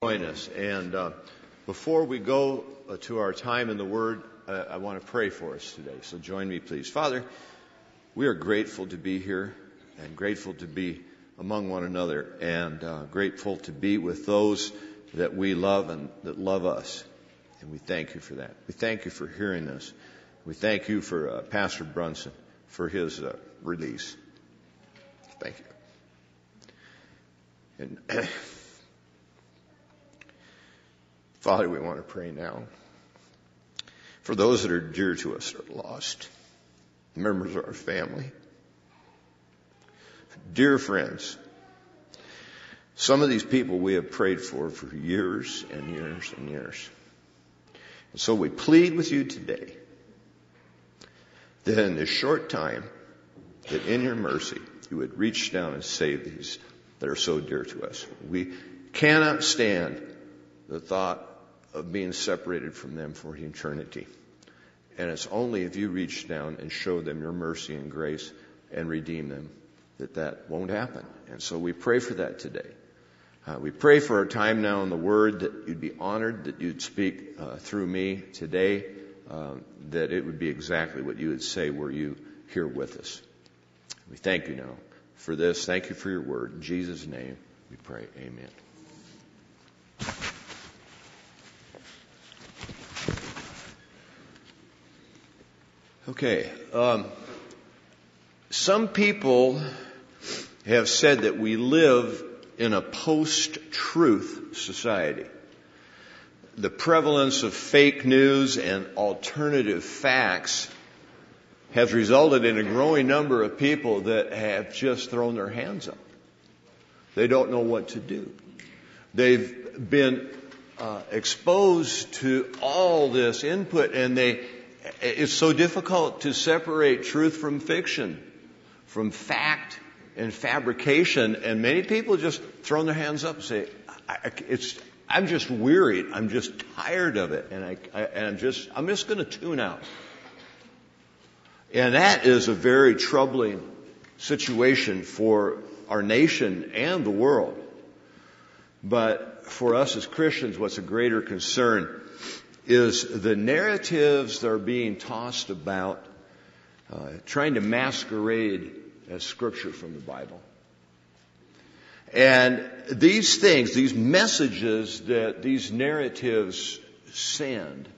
join us. And uh, before we go uh, to our time in the Word, uh, I want to pray for us today. So join me, please. Father, we are grateful to be here and grateful to be among one another and uh, grateful to be with those that we love and that love us. And we thank you for that. We thank you for hearing us. We thank you for uh, Pastor Brunson for his uh, release. Thank you. And Father, we want to pray now for those that are dear to us that are lost, members of our family, dear friends. Some of these people we have prayed for for years and years and years. And so we plead with you today that in this short time, that in your mercy, you would reach down and save these that are so dear to us. We cannot stand the thought of being separated from them for eternity. And it's only if you reach down and show them your mercy and grace and redeem them that that won't happen. And so we pray for that today. Uh, we pray for our time now in the Word that you'd be honored, that you'd speak uh, through me today, um, that it would be exactly what you would say were you here with us. We thank you now for this. Thank you for your Word. In Jesus' name we pray. Amen. Okay. Um, some people have said that we live in a post-truth society. The prevalence of fake news and alternative facts has resulted in a growing number of people that have just thrown their hands up. They don't know what to do. They've been uh, exposed to all this input and they it's so difficult to separate truth from fiction, from fact and fabrication, and many people just throw their hands up and say, "It's I'm just wearied. I'm just tired of it, and I, I and I'm just I'm just going to tune out." And that is a very troubling situation for our nation and the world. But for us as Christians, what's a greater concern is the narratives that are being tossed about uh, trying to masquerade as scripture from the Bible. And these things, these messages that these narratives send,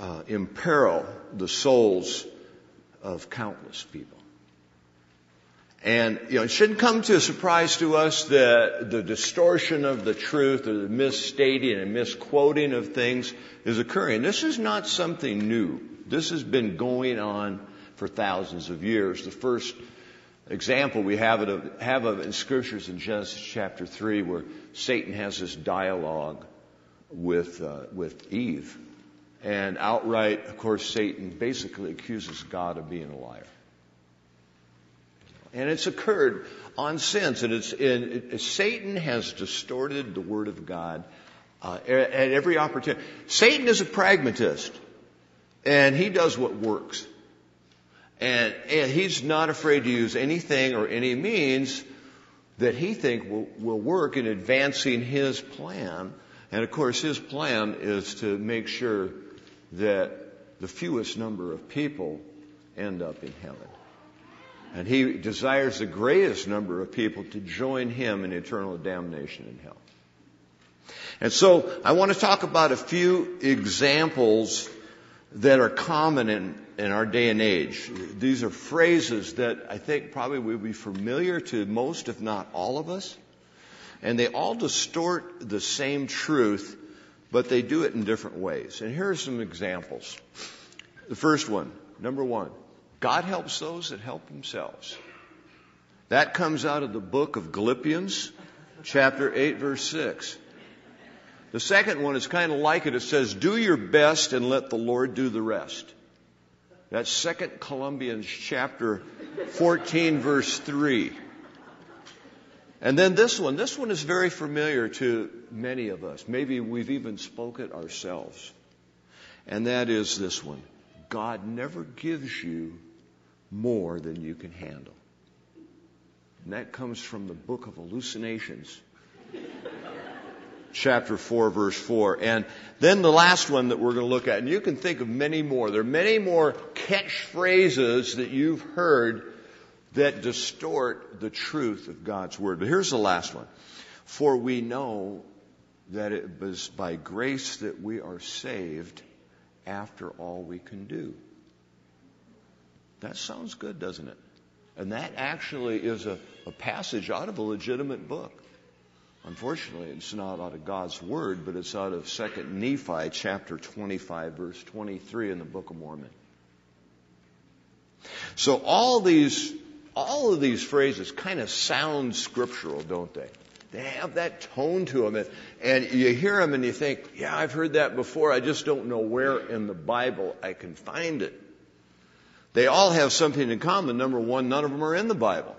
uh, imperil the souls of countless people. And, you know, it shouldn't come to a surprise to us that the distortion of the truth or the misstating and misquoting of things is occurring. This is not something new. This has been going on for thousands of years. The first example we have of, have of in scriptures in Genesis chapter 3 where Satan has this dialogue with, uh, with Eve. And outright, of course, Satan basically accuses God of being a liar. And it's occurred on since. And it's it, Satan has distorted the Word of God uh, at every opportunity. Satan is a pragmatist, and he does what works. And, and he's not afraid to use anything or any means that he think will, will work in advancing his plan. And of course, his plan is to make sure that the fewest number of people end up in heaven. And he desires the greatest number of people to join him in eternal damnation in hell. And so I want to talk about a few examples that are common in, in our day and age. These are phrases that I think probably will be familiar to most, if not all of us. And they all distort the same truth, but they do it in different ways. And here are some examples. The first one, number one, God helps those that help themselves. That comes out of the book of Philippians, chapter 8, verse 6. The second one is kind of like it. It says, Do your best and let the Lord do the rest. That's Second Corinthians chapter 14, verse 3. And then this one. This one is very familiar to many of us. Maybe we've even spoken it ourselves. And that is this one. God never gives you more than you can handle. And that comes from the book of hallucinations. chapter 4 verse 4. And then the last one that we're going to look at, and you can think of many more. There are many more catchphrases that you've heard that distort the truth of God's Word. But here's the last one. For we know that it was by grace that we are saved after all we can do. That sounds good, doesn't it? And that actually is a, a passage out of a legitimate book. Unfortunately, it's not out of God's Word, but it's out of 2 Nephi chapter 25, verse 23 in the Book of Mormon. So all these, all of these phrases kind of sound scriptural, don't they? They have that tone to them. And, and you hear them and you think, yeah, I've heard that before. I just don't know where in the Bible I can find it. They all have something in common. Number one, none of them are in the Bible.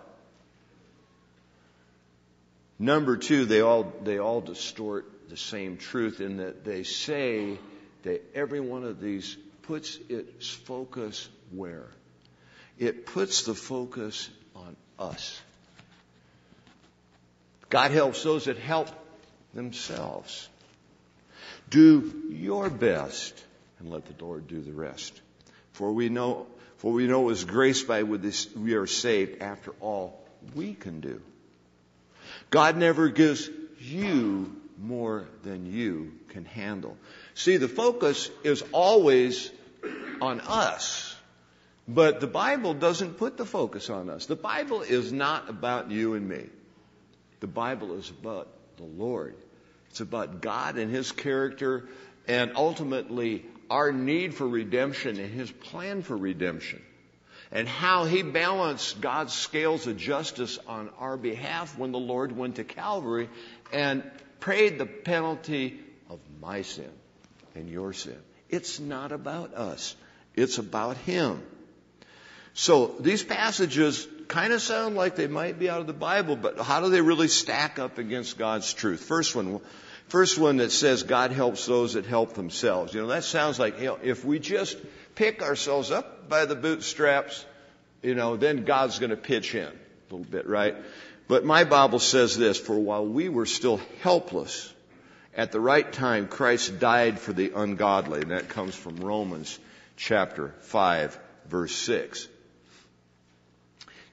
Number two, they all, they all distort the same truth in that they say that every one of these puts its focus where? It puts the focus on us. God helps those that help themselves. Do your best and let the Lord do the rest. For we know, for we know it was grace by which we are saved after all we can do. God never gives you more than you can handle. See, the focus is always on us. But the Bible doesn't put the focus on us. The Bible is not about you and me. The Bible is about the Lord. It's about God and His character and ultimately our need for redemption and His plan for redemption. And how He balanced God's scales of justice on our behalf when the Lord went to Calvary and paid the penalty of my sin and your sin. It's not about us. It's about Him. So these passages kind of sound like they might be out of the Bible, but how do they really stack up against God's truth? First one, first one that says God helps those that help themselves. You know, that sounds like, you know, if we just pick ourselves up by the bootstraps, you know, then God's going to pitch in a little bit, right? But my Bible says this, for while we were still helpless, at the right time, Christ died for the ungodly. And that comes from Romans chapter 5, verse 6.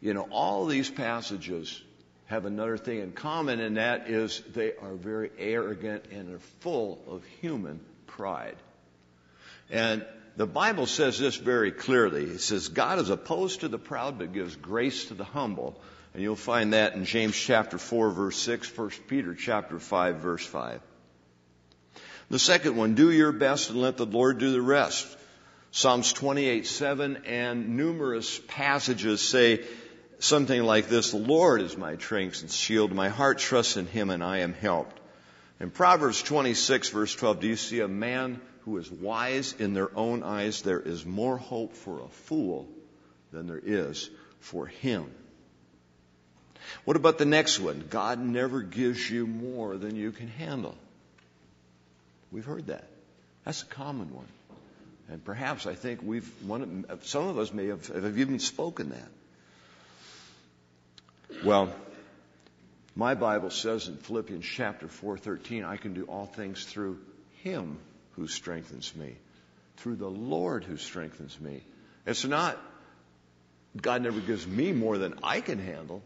You know, all these passages have another thing in common, and that is they are very arrogant and are full of human pride. And the Bible says this very clearly. It says, God is opposed to the proud, but gives grace to the humble. And you'll find that in James chapter 4 verse 6, 1 Peter chapter 5 verse 5. The second one, do your best and let the Lord do the rest. Psalms 28, 7 and numerous passages say, something like this, the Lord is my strength and shield. My heart trusts in him and I am helped. In Proverbs 26 verse 12, do you see a man who is wise in their own eyes? There is more hope for a fool than there is for him. What about the next one? God never gives you more than you can handle. We've heard that. That's a common one. And perhaps I think we've, one, some of us may have, have even spoken that. Well, my Bible says in Philippians chapter 4:13, I can do all things through him who strengthens me, through the Lord who strengthens me. It's not God never gives me more than I can handle.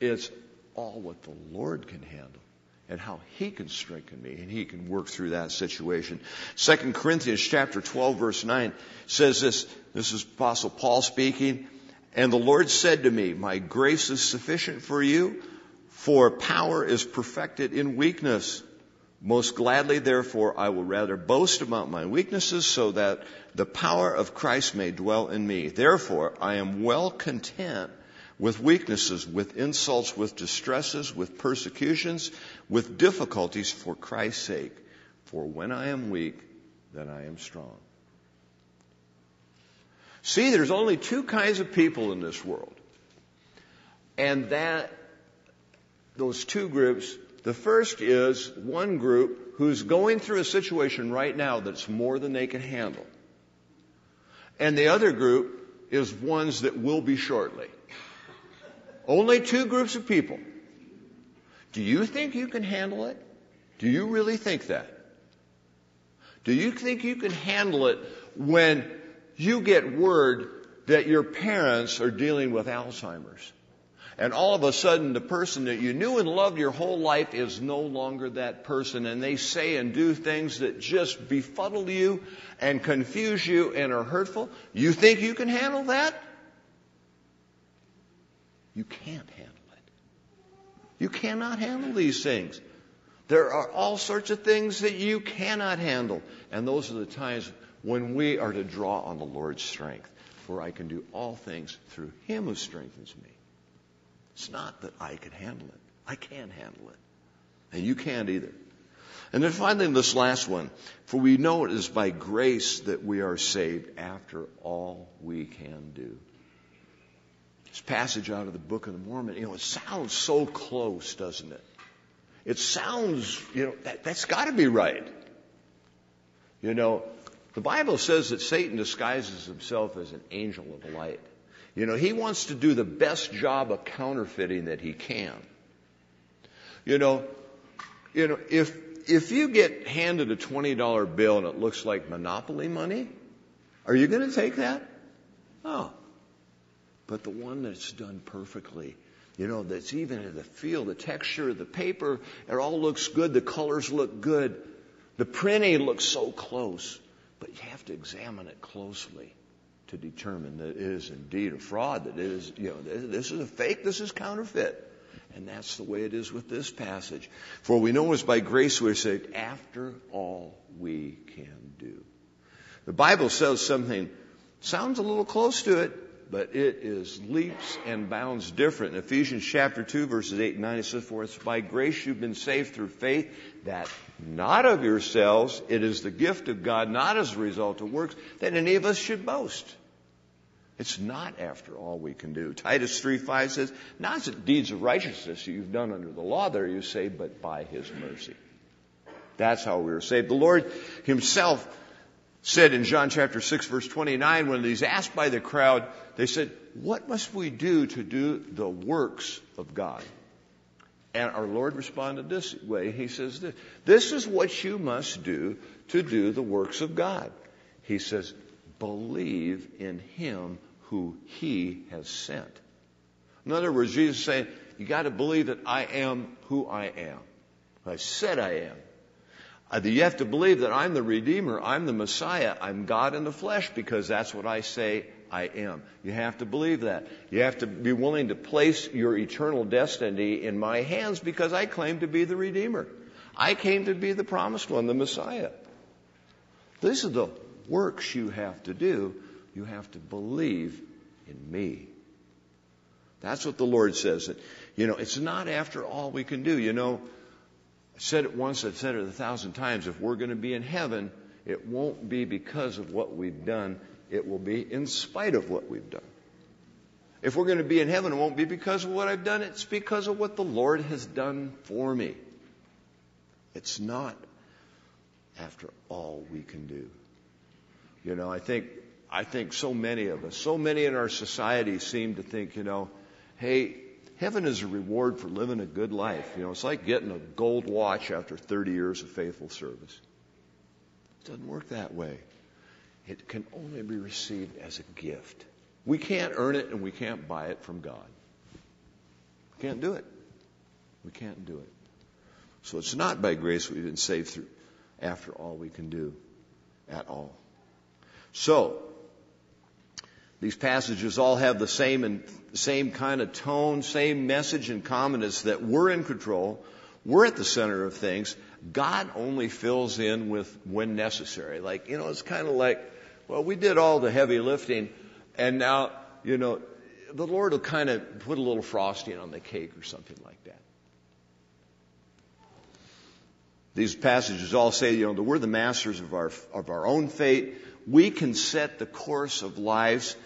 It's all what the Lord can handle and how he can strengthen me and he can work through that situation. 2 Corinthians chapter 12 verse 9 says this, this is Apostle Paul speaking, and the Lord said to me, My grace is sufficient for you, for power is perfected in weakness. Most gladly, therefore, I will rather boast about my weaknesses so that the power of Christ may dwell in me. Therefore, I am well content with weaknesses, with insults, with distresses, with persecutions, with difficulties for Christ's sake. For when I am weak, then I am strong. See, there's only two kinds of people in this world. And that, those two groups, the first is one group who's going through a situation right now that's more than they can handle. And the other group is ones that will be shortly. Only two groups of people. Do you think you can handle it? Do you really think that? Do you think you can handle it when you get word that your parents are dealing with Alzheimer's? And all of a sudden, the person that you knew and loved your whole life is no longer that person, and they say and do things that just befuddle you and confuse you and are hurtful. You think you can handle that? You can't handle it. You cannot handle these things. There are all sorts of things that you cannot handle. And those are the times when we are to draw on the Lord's strength. For I can do all things through Him who strengthens me. It's not that I can handle it. I can't handle it. And you can't either. And then finally, this last one. For we know it is by grace that we are saved after all we can do. This passage out of the Book of the Mormon, you know, it sounds so close, doesn't it? It sounds, you know, that, that's got to be right. You know, the Bible says that Satan disguises himself as an angel of light. You know, he wants to do the best job of counterfeiting that he can. You know, you know, if if you get handed a twenty dollar bill and it looks like monopoly money, are you going to take that? Oh, but the one that's done perfectly, you know, that's even in the feel, the texture, of the paper, it all looks good. The colors look good. The printing looks so close, but you have to examine it closely to determine that it is indeed a fraud, that it is, you know, this is a fake, this is counterfeit. And that's the way it is with this passage. For we know it's by grace we're saved after all we can do. The Bible says something, sounds a little close to it, but it is leaps and bounds different. In Ephesians chapter 2 verses 8 and 9 it says, For it's by grace you've been saved through faith, that not of yourselves, it is the gift of God, not as a result of works, that any of us should boast. It's not after all we can do. Titus 3 5 says, Not as deeds of righteousness that you've done under the law there, you saved, but by his mercy. That's how we were saved. The Lord himself said in John chapter 6 verse 29 when he's asked by the crowd, they said, what must we do to do the works of God? And our Lord responded this way. He says this, this is what you must do to do the works of God. He says, believe in him who he has sent. In other words, Jesus is saying, you got to believe that I am who I am. I said I am. Uh, you have to believe that I'm the Redeemer, I'm the Messiah, I'm God in the flesh because that's what I say I am. You have to believe that. You have to be willing to place your eternal destiny in my hands because I claim to be the Redeemer. I came to be the promised one, the Messiah. These are the works you have to do. You have to believe in me. That's what the Lord says. You know, it's not after all we can do. You know, said it once, I've said it a thousand times. If we're going to be in heaven, it won't be because of what we've done. It will be in spite of what we've done. If we're going to be in heaven, it won't be because of what I've done. It's because of what the Lord has done for me. It's not after all we can do. You know, I think I think so many of us, so many in our society seem to think, you know, hey, heaven is a reward for living a good life. You know, it's like getting a gold watch after 30 years of faithful service. It doesn't work that way. It can only be received as a gift. We can't earn it and we can't buy it from God. We can't do it. We can't do it. So it's not by grace we've been saved through after all we can do at all. So, these passages all have the same and same kind of tone, same message in common as that we're in control, we're at the center of things. God only fills in with when necessary. Like, you know, it's kind of like, well, we did all the heavy lifting, and now, you know, the Lord will kind of put a little frosting on the cake or something like that. These passages all say, you know, that we're the masters of our, of our own fate we can set the course of lives,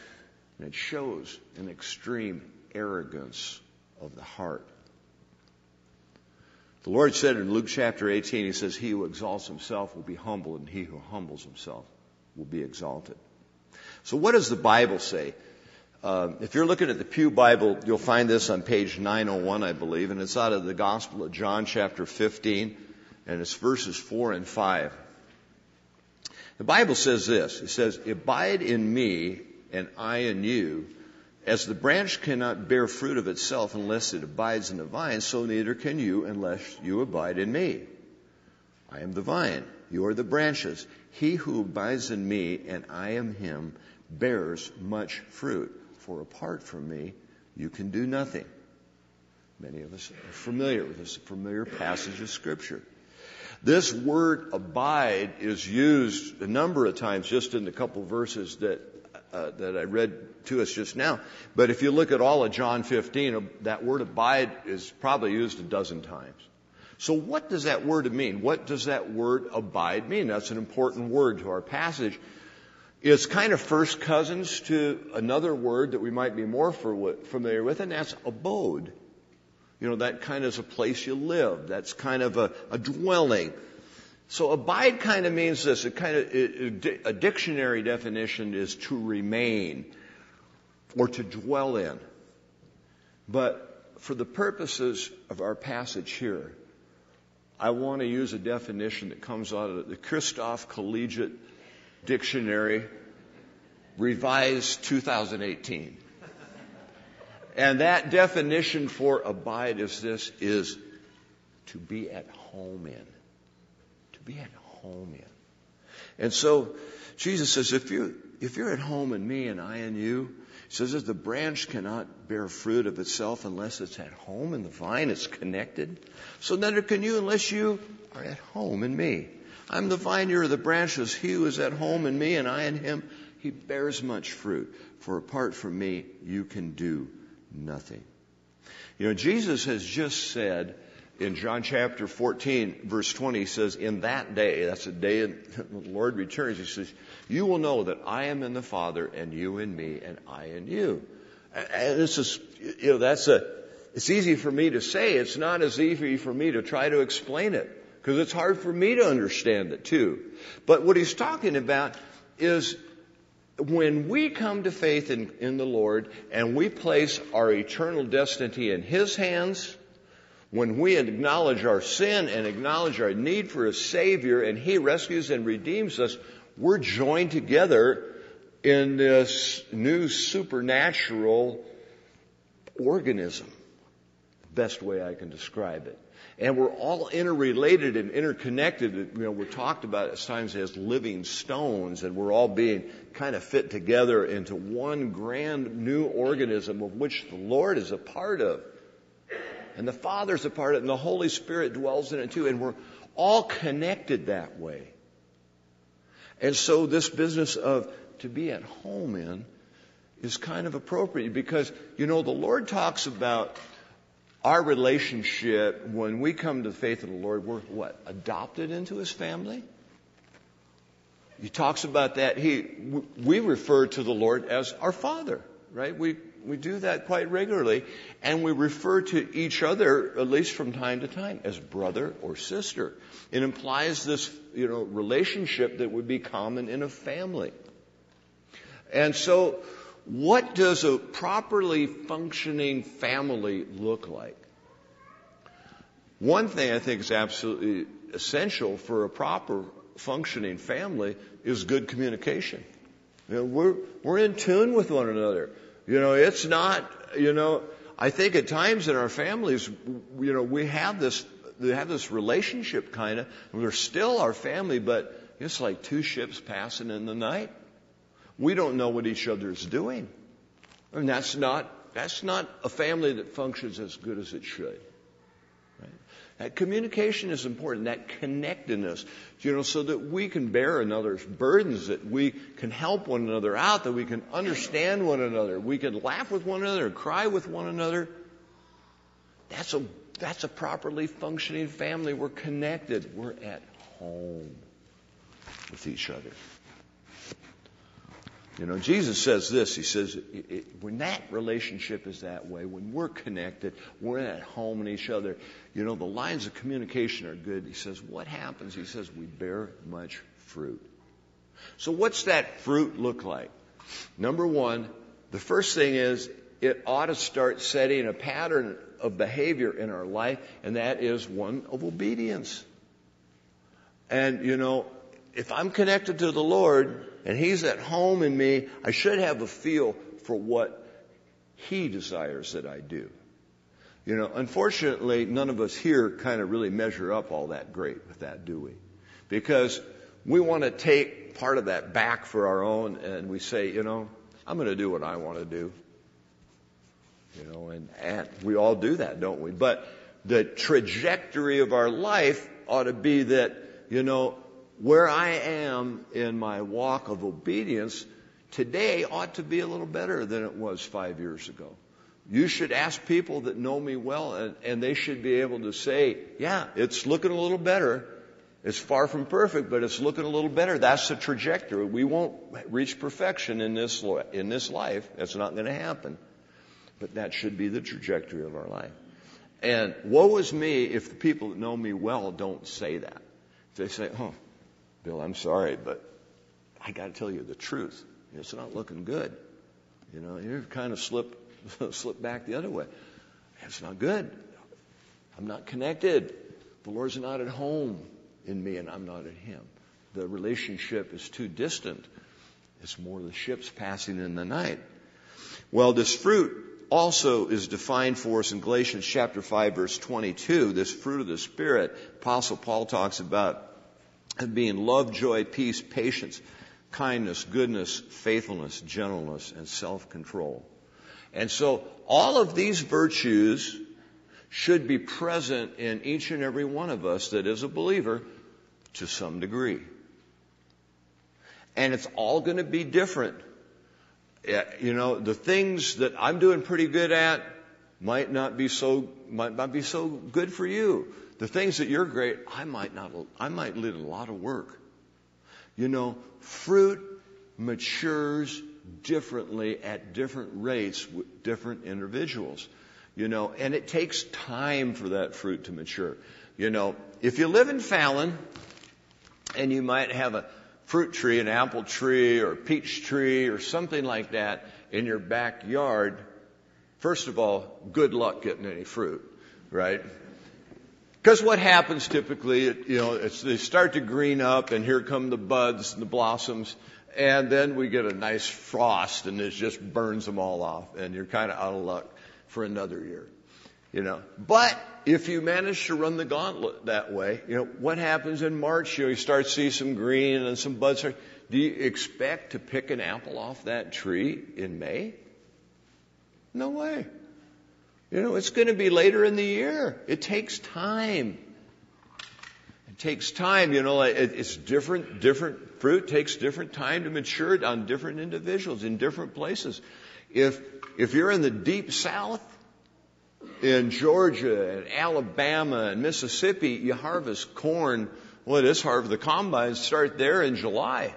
and it shows an extreme arrogance of the heart. The Lord said in Luke chapter 18, He says, He who exalts himself will be humbled, and he who humbles himself will be exalted. So, what does the Bible say? Uh, if you're looking at the Pew Bible, you'll find this on page 901, I believe, and it's out of the Gospel of John, chapter 15, and it's verses 4 and 5. The Bible says this it says, Abide in me, and I in you. As the branch cannot bear fruit of itself unless it abides in the vine, so neither can you unless you abide in me. I am the vine, you are the branches. He who abides in me and I am him bears much fruit, for apart from me you can do nothing. Many of us are familiar with this familiar passage of Scripture. This word abide is used a number of times just in the couple verses that uh, that I read to us just now. But if you look at all of John 15, uh, that word abide is probably used a dozen times. So what does that word mean? What does that word abide mean? That's an important word to our passage. It's kind of first cousins to another word that we might be more familiar with, and that's abode. You know, that kind of is a place you live. That's kind of a, a dwelling. So abide kind of means this. It kind of, it, a dictionary definition is to remain or to dwell in. But for the purposes of our passage here, I want to use a definition that comes out of the Christoph Collegiate Dictionary, revised 2018. And that definition for abide is this, is to be at home in To be at home in. And so Jesus says, if you if you're at home in me and I in you, he says that the branch cannot bear fruit of itself unless it's at home in the vine, it's connected. So neither can you unless you are at home in me. I'm the vine, you're the branches. He who is at home in me and I in him, he bears much fruit. For apart from me, you can do nothing. You know, Jesus has just said in John chapter 14, verse 20, he says, In that day, that's the day the Lord returns, he says, You will know that I am in the Father, and you in me, and I in you. And this is, you know, that's a, it's easy for me to say. It's not as easy for me to try to explain it, because it's hard for me to understand it too. But what he's talking about is when we come to faith in, in the Lord and we place our eternal destiny in His hands, when we acknowledge our sin and acknowledge our need for a Savior and He rescues and redeems us, we're joined together in this new supernatural organism. Best way I can describe it. And we're all interrelated and interconnected. You know, we're talked about at times as living stones, and we're all being kind of fit together into one grand new organism of which the Lord is a part of and the Father's a part of it, and the Holy Spirit dwells in it too, and we're all connected that way. And so this business of to be at home in is kind of appropriate because, you know, the Lord talks about our relationship when we come to the faith of the Lord, we're what? Adopted into His family? He talks about that. He, we refer to the Lord as our Father, right? We we do that quite regularly, and we refer to each other, at least from time to time, as brother or sister. It implies this, you know, relationship that would be common in a family. And so, what does a properly functioning family look like? One thing I think is absolutely essential for a proper functioning family is good communication. You know, we're, we're in tune with one another. You know, it's not, you know, I think at times in our families, you know, we have this, we have this relationship kind of, we're still our family, but it's like two ships passing in the night. We don't know what each other is doing. And that's not, that's not a family that functions as good as it should. That communication is important, that connectedness, you know, so that we can bear another's burdens, that we can help one another out, that we can understand one another, we can laugh with one another, cry with one another. That's a, that's a properly functioning family. We're connected. We're at home with each other. You know, Jesus says this. He says, when that relationship is that way, when we're connected, we're at home in each other, you know, the lines of communication are good. He says, what happens? He says, we bear much fruit. So what's that fruit look like? Number one, the first thing is it ought to start setting a pattern of behavior in our life, and that is one of obedience. And, you know, if I'm connected to the Lord and He's at home in me, I should have a feel for what He desires that I do. You know, unfortunately, none of us here kind of really measure up all that great with that, do we? Because we want to take part of that back for our own and we say, you know, I'm going to do what I want to do. You know, and, and we all do that, don't we? But the trajectory of our life ought to be that, you know, where I am in my walk of obedience today ought to be a little better than it was five years ago. You should ask people that know me well, and, and they should be able to say, yeah, it's looking a little better. It's far from perfect, but it's looking a little better. That's the trajectory. We won't reach perfection in this, in this life. That's not going to happen. But that should be the trajectory of our life. And woe is me if the people that know me well don't say that. If they say, oh, Bill, I'm sorry, but I got to tell you the truth. It's not looking good. You know, you've kind of slip, slip back the other way. It's not good. I'm not connected. The Lord's not at home in me and I'm not at Him. The relationship is too distant. It's more the ships passing in the night. Well, this fruit also is defined for us in Galatians chapter 5 verse 22. This fruit of the Spirit, Apostle Paul talks about being love, joy, peace, patience, kindness, goodness, faithfulness, gentleness, and self-control. And so all of these virtues should be present in each and every one of us that is a believer to some degree. And it's all going to be different. You know, the things that I'm doing pretty good at might not be so, might not be so good for you. The things that you're great, I might not, I might need a lot of work. You know, fruit matures differently at different rates with different individuals. You know, and it takes time for that fruit to mature. You know, if you live in Fallon and you might have a fruit tree, an apple tree or a peach tree or something like that in your backyard, first of all, good luck getting any fruit, right? Because what happens typically, you know, it's they start to green up and here come the buds and the blossoms and then we get a nice frost and it just burns them all off and you're kind of out of luck for another year. You know, but if you manage to run the gauntlet that way, you know, what happens in March? You know, you start to see some green and some buds. Do you expect to pick an apple off that tree in May? No way. You know, it's going to be later in the year. It takes time. It takes time, you know, it's different, different fruit takes different time to mature on different individuals in different places. If, if you're in the deep south, in Georgia and Alabama and Mississippi, you harvest corn. Well, it is harvest, the combines start there in July.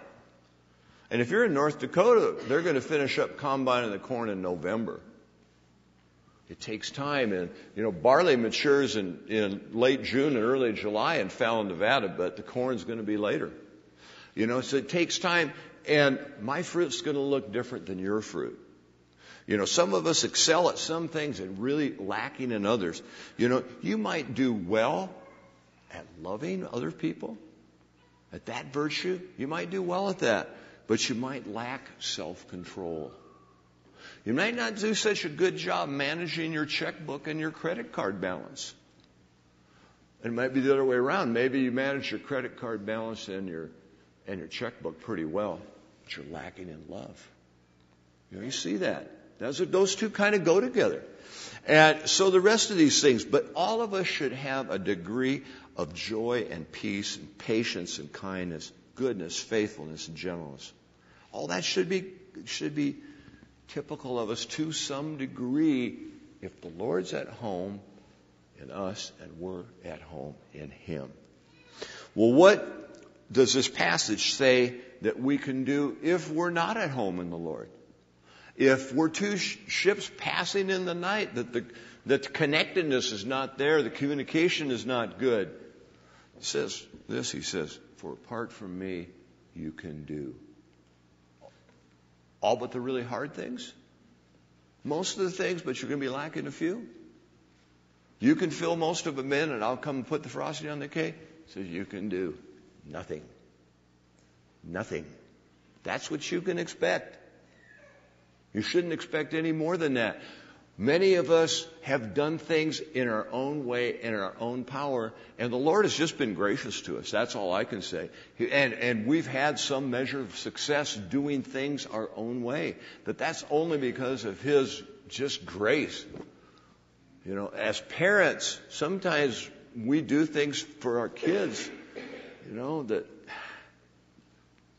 And if you're in North Dakota, they're going to finish up combining the corn in November. It takes time. And, you know, barley matures in, in late June and early July in Fallon, Nevada, but the corn's going to be later. You know, so it takes time. And my fruit's going to look different than your fruit. You know, some of us excel at some things and really lacking in others. You know, you might do well at loving other people, at that virtue. You might do well at that, but you might lack self-control. You might not do such a good job managing your checkbook and your credit card balance. It might be the other way around. Maybe you manage your credit card balance and your and your checkbook pretty well, but you're lacking in love. You know, you see that. Those, those two kind of go together. And so the rest of these things, but all of us should have a degree of joy and peace and patience and kindness, goodness, faithfulness, and gentleness. All that should be, should be typical of us to some degree if the Lord's at home in us and we're at home in Him. Well, what does this passage say that we can do if we're not at home in the Lord? If we're two sh- ships passing in the night, that the, that the connectedness is not there, the communication is not good. He says this, he says, for apart from me, you can do all but the really hard things? Most of the things, but you're going to be lacking a few? You can fill most of them in and I'll come and put the frosting on the cake? Says, you can do. Nothing. Nothing. That's what you can expect. You shouldn't expect any more than that. Many of us have done things in our own way, in our own power, and the Lord has just been gracious to us. That's all I can say. And, and we've had some measure of success doing things our own way. But that's only because of His just grace. You know, as parents, sometimes we do things for our kids, you know, that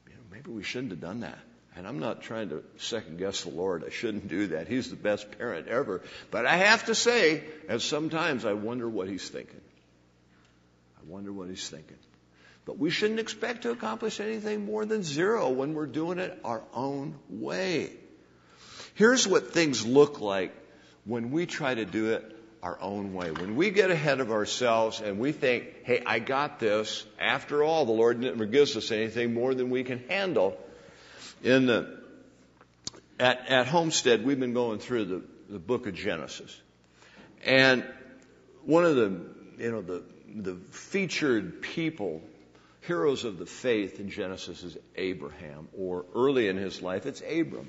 you know, maybe we shouldn't have done that. And I'm not trying to second guess the Lord. I shouldn't do that. He's the best parent ever. But I have to say, as sometimes I wonder what he's thinking. I wonder what he's thinking. But we shouldn't expect to accomplish anything more than zero when we're doing it our own way. Here's what things look like when we try to do it our own way. When we get ahead of ourselves and we think, hey, I got this. After all, the Lord never gives us anything more than we can handle in the, at, at Homestead, we've been going through the, the book of Genesis. And one of the, you know, the, the featured people, heroes of the faith in Genesis is Abraham, or early in his life, it's Abram.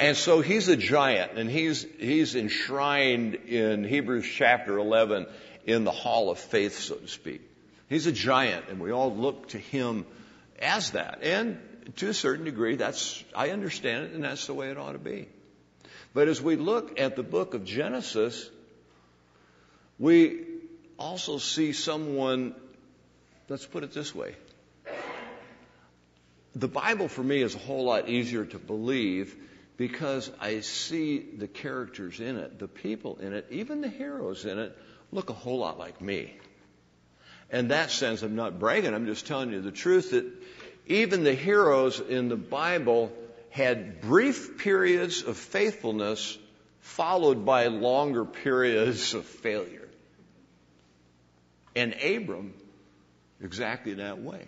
And so he's a giant, and he's, he's enshrined in Hebrews chapter 11 in the hall of faith, so to speak. He's a giant, and we all look to him as that. And to a certain degree, that's, I understand it, and that's the way it ought to be. But as we look at the book of Genesis, we also see someone, let's put it this way. The Bible for me is a whole lot easier to believe because I see the characters in it, the people in it, even the heroes in it, look a whole lot like me. In that sense, I'm not bragging, I'm just telling you the truth that even the heroes in the Bible had brief periods of faithfulness followed by longer periods of failure. And Abram, exactly that way.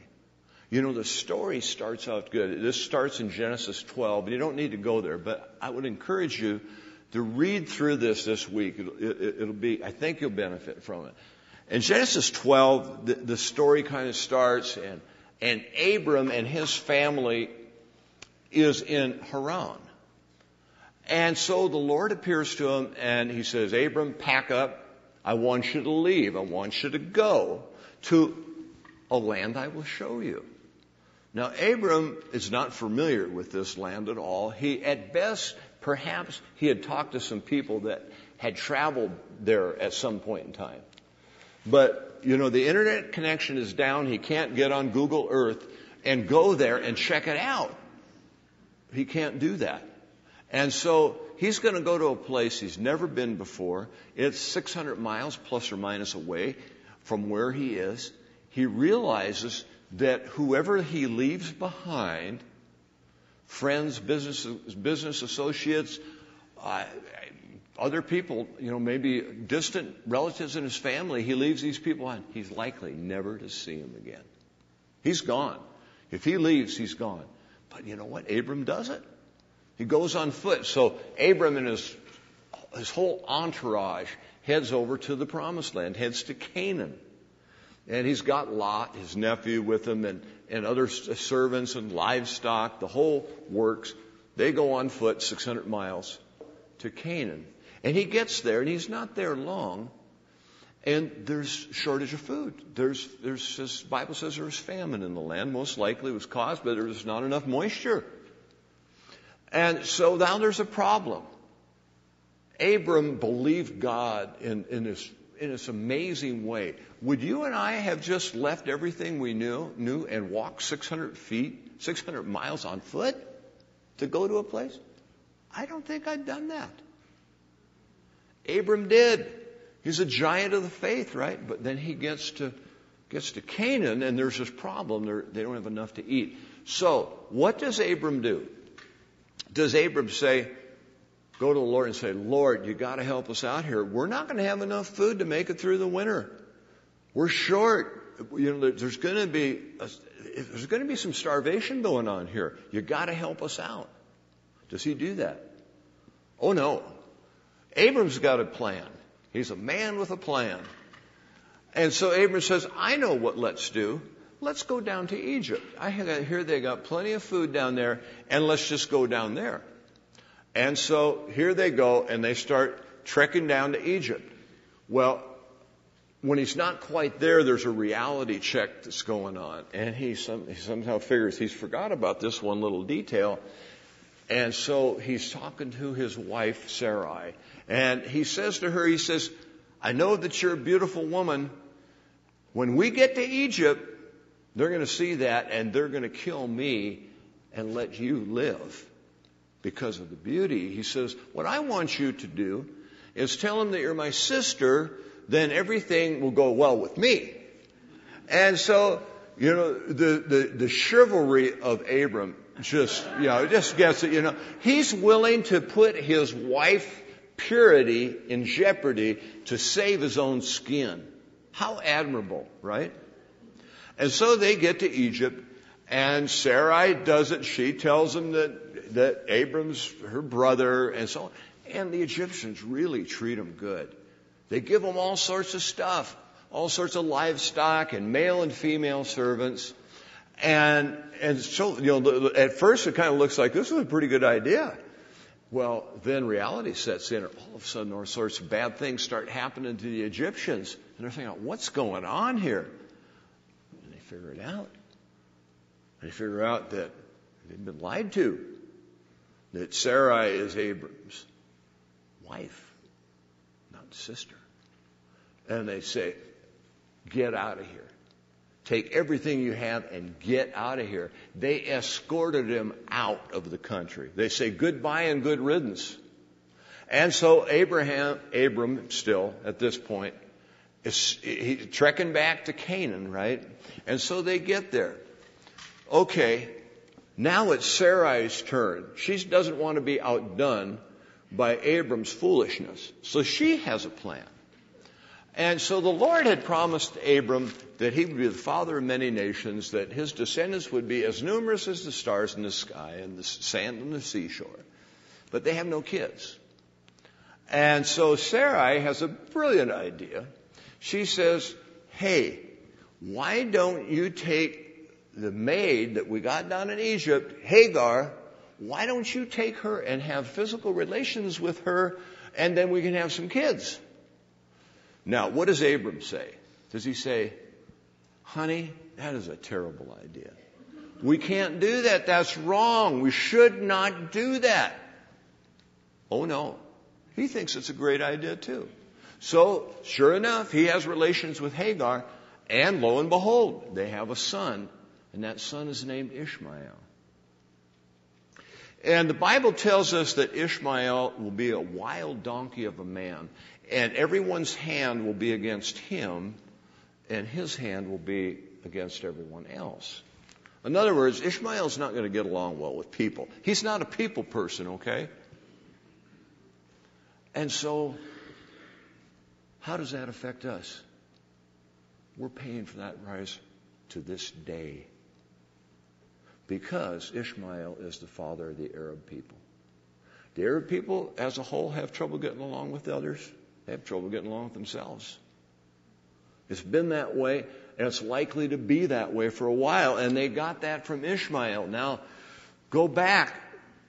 You know, the story starts out good. This starts in Genesis 12, and you don't need to go there, but I would encourage you to read through this this week. It'll, it, will be, I think you'll benefit from it. In Genesis 12, the, the story kind of starts, and and Abram and his family is in Haran. And so the Lord appears to him and he says, Abram, pack up. I want you to leave. I want you to go to a land I will show you. Now, Abram is not familiar with this land at all. He, at best, perhaps he had talked to some people that had traveled there at some point in time. But you know, the internet connection is down. He can't get on Google Earth and go there and check it out. He can't do that. And so he's going to go to a place he's never been before. It's 600 miles plus or minus away from where he is. He realizes that whoever he leaves behind, friends, business, business associates, uh, other people, you know, maybe distant relatives in his family, he leaves these people on. He's likely never to see them again. He's gone. If he leaves, he's gone. But you know what? Abram does it. He goes on foot. So Abram and his, his whole entourage heads over to the promised land, heads to Canaan. And he's got Lot, his nephew, with him, and, and other servants and livestock, the whole works. They go on foot 600 miles to Canaan. And he gets there, and he's not there long, and there's shortage of food. There's, there's, this Bible says there was famine in the land. Most likely it was caused, but there was not enough moisture. And so now there's a problem. Abram believed God in, in this in this amazing way. Would you and I have just left everything we knew, knew and walked 600 feet, 600 miles on foot to go to a place? I don't think I'd done that. Abram did. He's a giant of the faith, right? But then he gets to gets to Canaan, and there's this problem. They're, they don't have enough to eat. So, what does Abram do? Does Abram say, go to the Lord and say, Lord, you got to help us out here. We're not going to have enough food to make it through the winter. We're short. You know, there's going to be a, there's going to be some starvation going on here. You got to help us out. Does he do that? Oh no. Abram's got a plan. He's a man with a plan. And so Abram says, I know what let's do. let's go down to Egypt. I hear they got plenty of food down there, and let's just go down there. And so here they go, and they start trekking down to Egypt. Well, when he's not quite there, there's a reality check that's going on. And he, some, he somehow figures he's forgot about this one little detail. And so he's talking to his wife, Sarai. And he says to her, he says, I know that you're a beautiful woman. When we get to Egypt, they're going to see that and they're going to kill me and let you live because of the beauty. He says, What I want you to do is tell them that you're my sister, then everything will go well with me. And so, you know, the, the, the chivalry of Abram just, you know, just gets it, you know. He's willing to put his wife purity in jeopardy to save his own skin. How admirable, right? And so they get to Egypt, and Sarai does it. She tells them that, that Abram's her brother, and so on. And the Egyptians really treat them good. They give them all sorts of stuff, all sorts of livestock and male and female servants. And, and so, you know, at first it kind of looks like this is a pretty good idea. Well, then reality sets in, all of a sudden all sorts of bad things start happening to the Egyptians. And they're thinking, what's going on here? And they figure it out. They figure out that they've been lied to. That Sarai is Abram's wife, not sister. And they say, get out of here. Take everything you have and get out of here. They escorted him out of the country. They say goodbye and good riddance. And so Abraham, Abram still at this point, is he, trekking back to Canaan, right? And so they get there. Okay, now it's Sarai's turn. She doesn't want to be outdone by Abram's foolishness. So she has a plan. And so the Lord had promised Abram that he would be the father of many nations, that his descendants would be as numerous as the stars in the sky and the sand on the seashore. But they have no kids. And so Sarai has a brilliant idea. She says, Hey, why don't you take the maid that we got down in Egypt, Hagar, why don't you take her and have physical relations with her and then we can have some kids? Now, what does Abram say? Does he say, honey, that is a terrible idea. We can't do that. That's wrong. We should not do that. Oh no. He thinks it's a great idea too. So, sure enough, he has relations with Hagar, and lo and behold, they have a son, and that son is named Ishmael. And the Bible tells us that Ishmael will be a wild donkey of a man, and everyone's hand will be against him, and his hand will be against everyone else. In other words, Ishmael's not going to get along well with people. He's not a people person, okay? And so, how does that affect us? We're paying for that rise to this day because Ishmael is the father of the Arab people. The Arab people, as a whole, have trouble getting along with others. They have trouble getting along with themselves. It's been that way, and it's likely to be that way for a while, and they got that from Ishmael. Now, go back.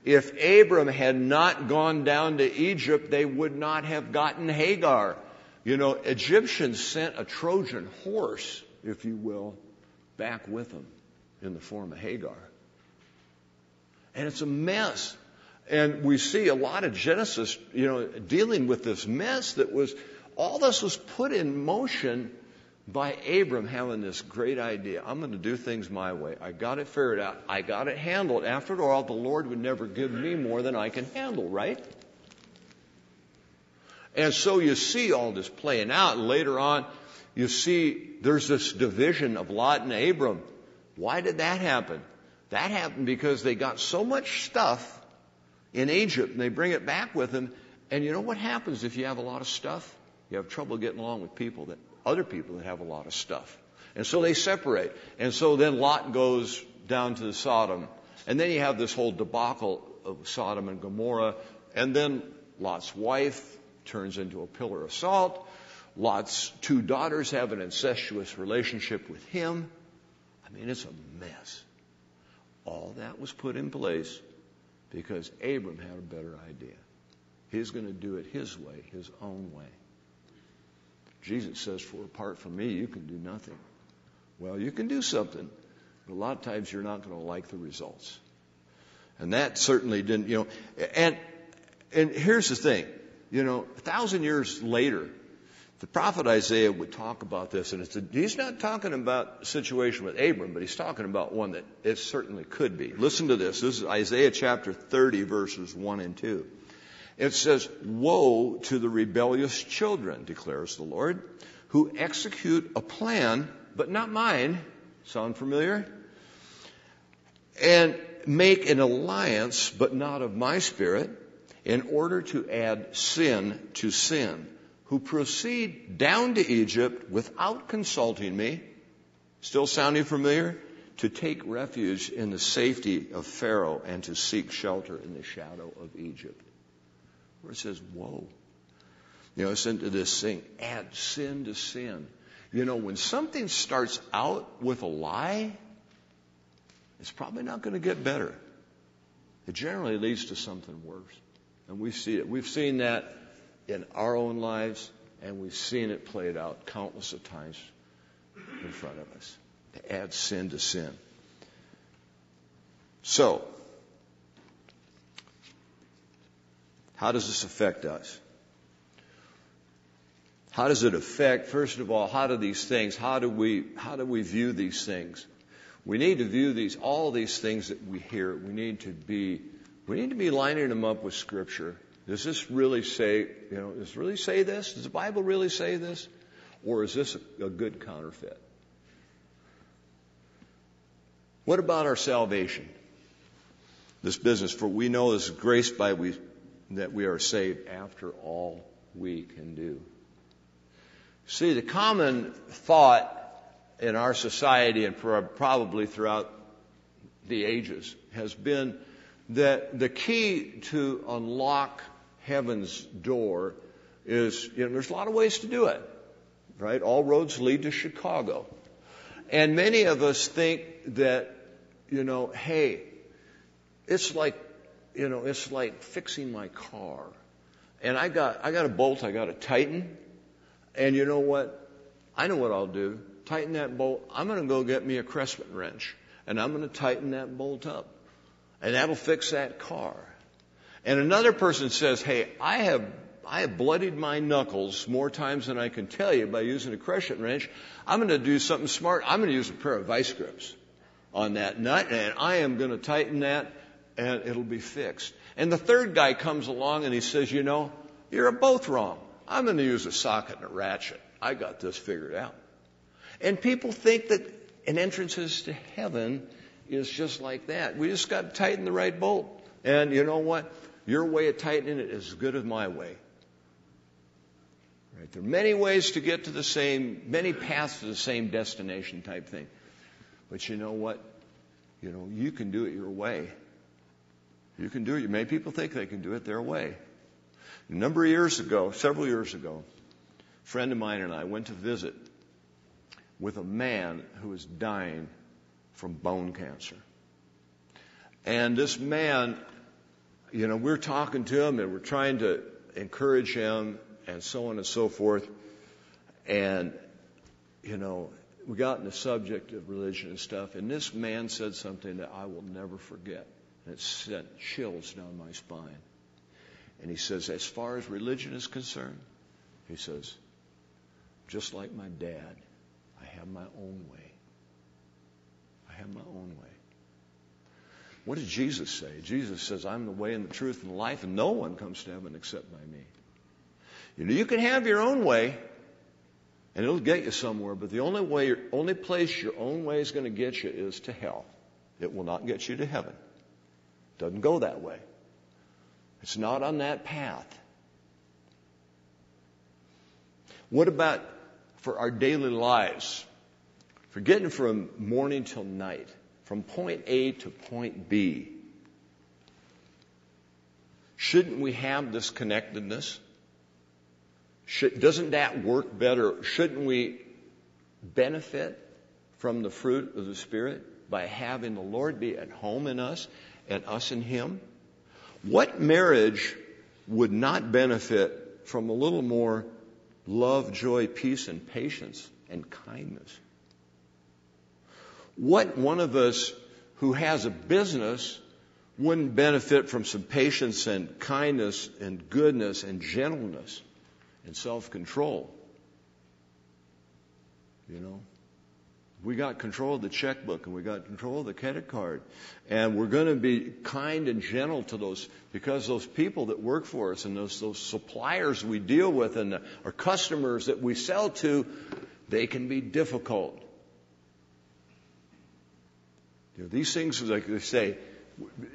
If Abram had not gone down to Egypt, they would not have gotten Hagar. You know, Egyptians sent a Trojan horse, if you will, back with them in the form of Hagar. And it's a mess. And we see a lot of Genesis, you know, dealing with this mess that was, all this was put in motion by Abram having this great idea. I'm going to do things my way. I got it figured out. I got it handled. After all, the Lord would never give me more than I can handle, right? And so you see all this playing out. Later on, you see there's this division of Lot and Abram. Why did that happen? That happened because they got so much stuff in Egypt and they bring it back with them. And you know what happens if you have a lot of stuff? You have trouble getting along with people that, other people that have a lot of stuff. And so they separate. And so then Lot goes down to Sodom. And then you have this whole debacle of Sodom and Gomorrah. And then Lot's wife turns into a pillar of salt. Lot's two daughters have an incestuous relationship with him. I mean, it's a mess. All that was put in place because Abram had a better idea. He's going to do it his way, his own way. Jesus says, For apart from me, you can do nothing. Well, you can do something, but a lot of times you're not going to like the results. And that certainly didn't, you know, and, and here's the thing, you know, a thousand years later, the prophet Isaiah would talk about this, and a, he's not talking about a situation with Abram, but he's talking about one that it certainly could be. Listen to this. This is Isaiah chapter 30, verses 1 and 2. It says, Woe to the rebellious children, declares the Lord, who execute a plan, but not mine. Sound familiar? And make an alliance, but not of my spirit, in order to add sin to sin, who proceed down to Egypt without consulting me. Still sounding familiar? To take refuge in the safety of Pharaoh and to seek shelter in the shadow of Egypt where it says, whoa. You know, listen to this thing, add sin to sin. You know, when something starts out with a lie, it's probably not going to get better. It generally leads to something worse. And we see it. We've seen that in our own lives, and we've seen it played out countless of times in front of us. To add sin to sin. So, How does this affect us? How does it affect, first of all, how do these things, how do we, how do we view these things? We need to view these, all these things that we hear, we need to be, we need to be lining them up with scripture. Does this really say, you know, does really say this? Does the Bible really say this? Or is this a, a good counterfeit? What about our salvation? This business, for we know this grace by we that we are saved after all we can do. See, the common thought in our society and probably throughout the ages has been that the key to unlock heaven's door is, you know, there's a lot of ways to do it, right? All roads lead to Chicago. And many of us think that, you know, hey, it's like you know, it's like fixing my car. And I got, I got a bolt I got to tighten. And you know what? I know what I'll do. Tighten that bolt. I'm going to go get me a Craftsman wrench and I'm going to tighten that bolt up. And that'll fix that car. And another person says, hey, I have, I have bloodied my knuckles more times than I can tell you by using a crescent wrench. I'm going to do something smart. I'm going to use a pair of vice grips on that nut and I am going to tighten that and it'll be fixed. And the third guy comes along and he says, you know, you're both wrong. I'm going to use a socket and a ratchet. I got this figured out. And people think that an entrance to heaven is just like that. We just got to tighten the right bolt. And you know what? Your way of tightening it is as good as my way. Right? There are many ways to get to the same, many paths to the same destination type thing. But you know what? You know, you can do it your way. You can do it. Many people think they can do it their way. A number of years ago, several years ago, a friend of mine and I went to visit with a man who was dying from bone cancer. And this man, you know, we're talking to him and we're trying to encourage him and so on and so forth. And, you know, we got in the subject of religion and stuff, and this man said something that I will never forget. It sent chills down my spine. And he says, as far as religion is concerned, he says, just like my dad, I have my own way. I have my own way. What did Jesus say? Jesus says, I'm the way and the truth and the life, and no one comes to heaven except by me. You know, you can have your own way, and it'll get you somewhere, but the only way, only place your own way is going to get you is to hell. It will not get you to heaven. It Doesn't go that way. It's not on that path. What about for our daily lives? For getting from morning till night, from point A to point B. Shouldn't we have this connectedness? Should, doesn't that work better? Shouldn't we benefit from the fruit of the Spirit by having the Lord be at home in us and us in Him? What marriage would not benefit from a little more love, joy, peace, and patience and kindness? What one of us who has a business wouldn't benefit from some patience and kindness and goodness and gentleness and self control? You know? We got control of the checkbook and we got control of the credit card. And we're going to be kind and gentle to those because those people that work for us and those, those suppliers we deal with and the, our customers that we sell to, they can be difficult. You know, these things, like they say,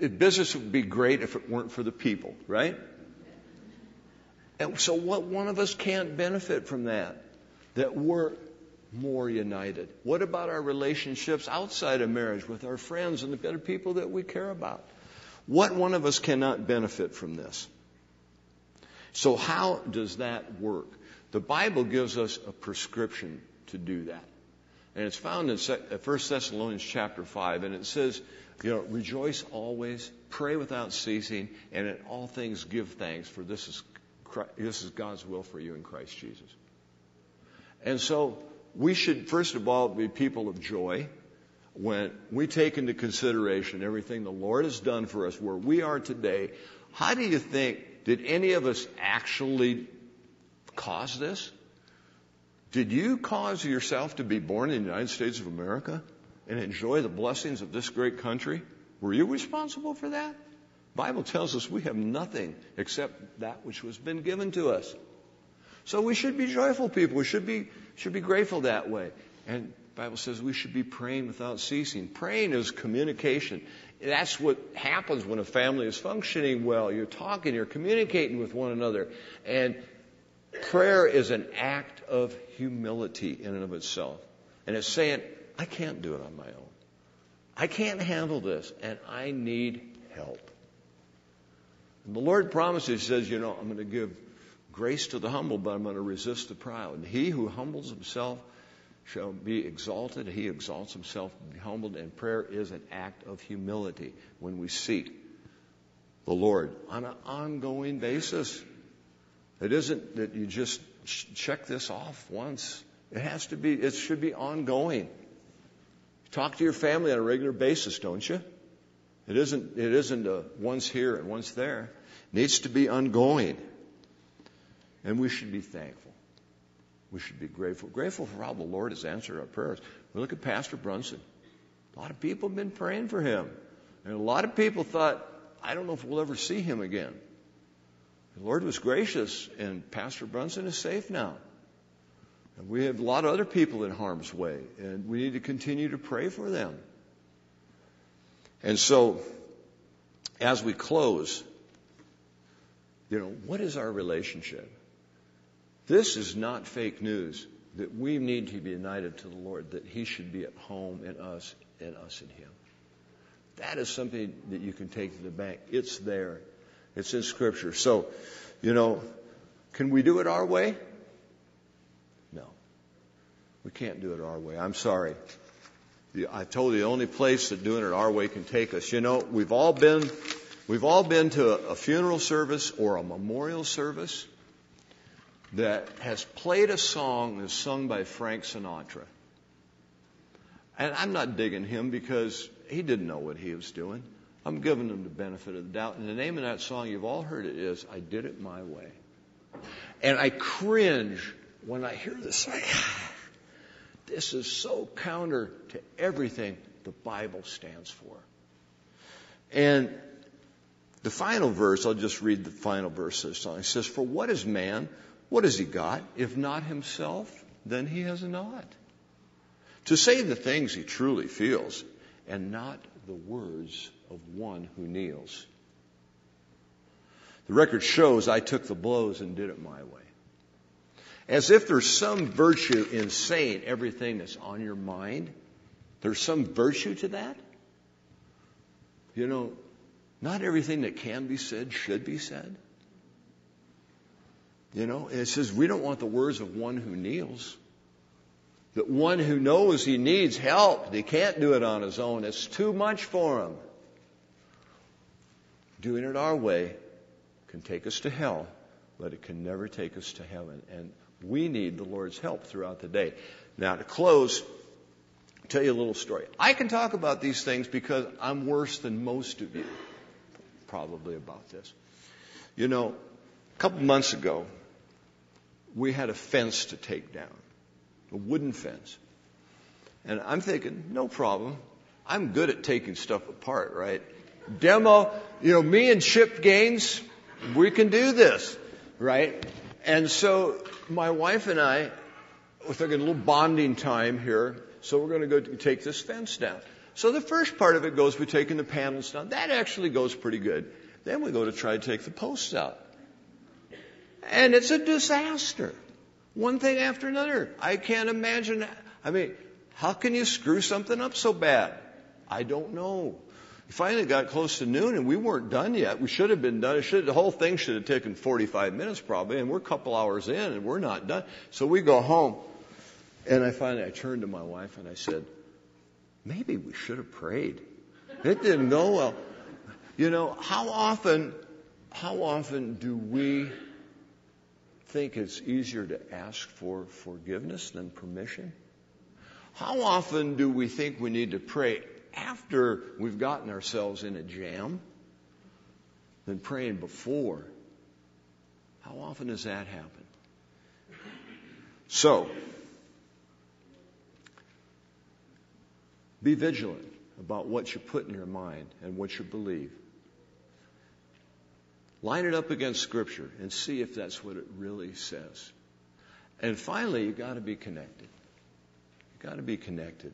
business would be great if it weren't for the people, right? And so what one of us can't benefit from that? That we're more united? What about our relationships outside of marriage with our friends and the other people that we care about? What one of us cannot benefit from this? So, how does that work? The Bible gives us a prescription to do that. And it's found in 1 uh, Thessalonians chapter 5, and it says, you know, rejoice always, pray without ceasing, and in all things give thanks, for this is, Christ, this is God's will for you in Christ Jesus. And so, we should, first of all, be people of joy when we take into consideration everything the Lord has done for us, where we are today. How do you think, did any of us actually cause this? Did you cause yourself to be born in the United States of America and enjoy the blessings of this great country? Were you responsible for that? The Bible tells us we have nothing except that which was been given to us. So we should be joyful people. We should be, should be grateful that way. And the Bible says we should be praying without ceasing. Praying is communication. That's what happens when a family is functioning well. You're talking, you're communicating with one another. And prayer is an act of humility in and of itself. And it's saying, I can't do it on my own. I can't handle this, and I need help. And the Lord promises, He says, you know, I'm going to give grace to the humble, but I'm going to resist the proud. And he who humbles himself shall be exalted. He exalts himself, be humbled. And prayer is an act of humility when we seek the Lord on an ongoing basis. It isn't that you just check this off once. It has to be, it should be ongoing. Talk to your family on a regular basis, don't you? It isn't, it isn't a once here and once there. It needs to be ongoing. And we should be thankful. We should be grateful. Grateful for how the Lord has answered our prayers. We look at Pastor Brunson. A lot of people have been praying for him. And a lot of people thought, I don't know if we'll ever see him again. The Lord was gracious, and Pastor Brunson is safe now. And we have a lot of other people in harm's way, and we need to continue to pray for them. And so, as we close, you know, what is our relationship? This is not fake news that we need to be united to the Lord, that He should be at home in us and us in Him. That is something that you can take to the bank. It's there. It's in Scripture. So, you know, can we do it our way? No. We can't do it our way. I'm sorry. I told you the only place that doing it our way can take us. You know, we've all been, we've all been to a funeral service or a memorial service that has played a song that's sung by Frank Sinatra. And I'm not digging him because he didn't know what he was doing. I'm giving them the benefit of the doubt. And the name of that song, you've all heard it, is I Did It My Way. And I cringe when I hear this. Like, this is so counter to everything the Bible stands for. And the final verse, I'll just read the final verse of the song. It says, For what is man what has he got? If not himself, then he has not. To say the things he truly feels and not the words of one who kneels. The record shows I took the blows and did it my way. As if there's some virtue in saying everything that's on your mind. There's some virtue to that. You know, not everything that can be said should be said. You know, it says we don't want the words of one who kneels. that one who knows he needs help, he can't do it on his own, it's too much for him. Doing it our way can take us to hell, but it can never take us to heaven. And we need the Lord's help throughout the day. Now, to close, I'll tell you a little story. I can talk about these things because I'm worse than most of you, probably about this. You know, a couple months ago, we had a fence to take down, a wooden fence. And I'm thinking, no problem. I'm good at taking stuff apart, right? Demo, you know, me and Chip Gaines, we can do this, right? And so my wife and I, we're thinking a little bonding time here, so we're going to go take this fence down. So the first part of it goes with taking the panels down. That actually goes pretty good. Then we go to try to take the posts out. And it's a disaster. One thing after another. I can't imagine. I mean, how can you screw something up so bad? I don't know. Finally got close to noon and we weren't done yet. We should have been done. Should, the whole thing should have taken 45 minutes probably, and we're a couple hours in and we're not done. So we go home, and I finally I turned to my wife and I said, maybe we should have prayed. It didn't go well. You know, how often, how often do we think it's easier to ask for forgiveness than permission? How often do we think we need to pray after we've gotten ourselves in a jam than praying before? How often does that happen? So, be vigilant about what you put in your mind and what you believe. Line it up against Scripture and see if that's what it really says. And finally, you've got to be connected. You've got to be connected.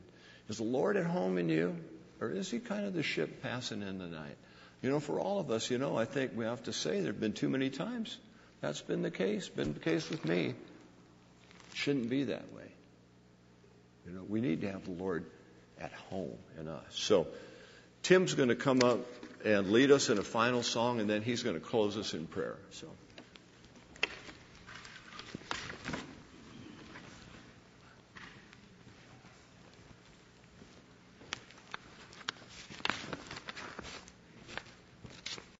Is the Lord at home in you? Or is he kind of the ship passing in the night? You know, for all of us, you know, I think we have to say there have been too many times. That's been the case, been the case with me. Shouldn't be that way. You know, we need to have the Lord at home in us. So, Tim's going to come up and lead us in a final song, and then he's going to close us in prayer. So.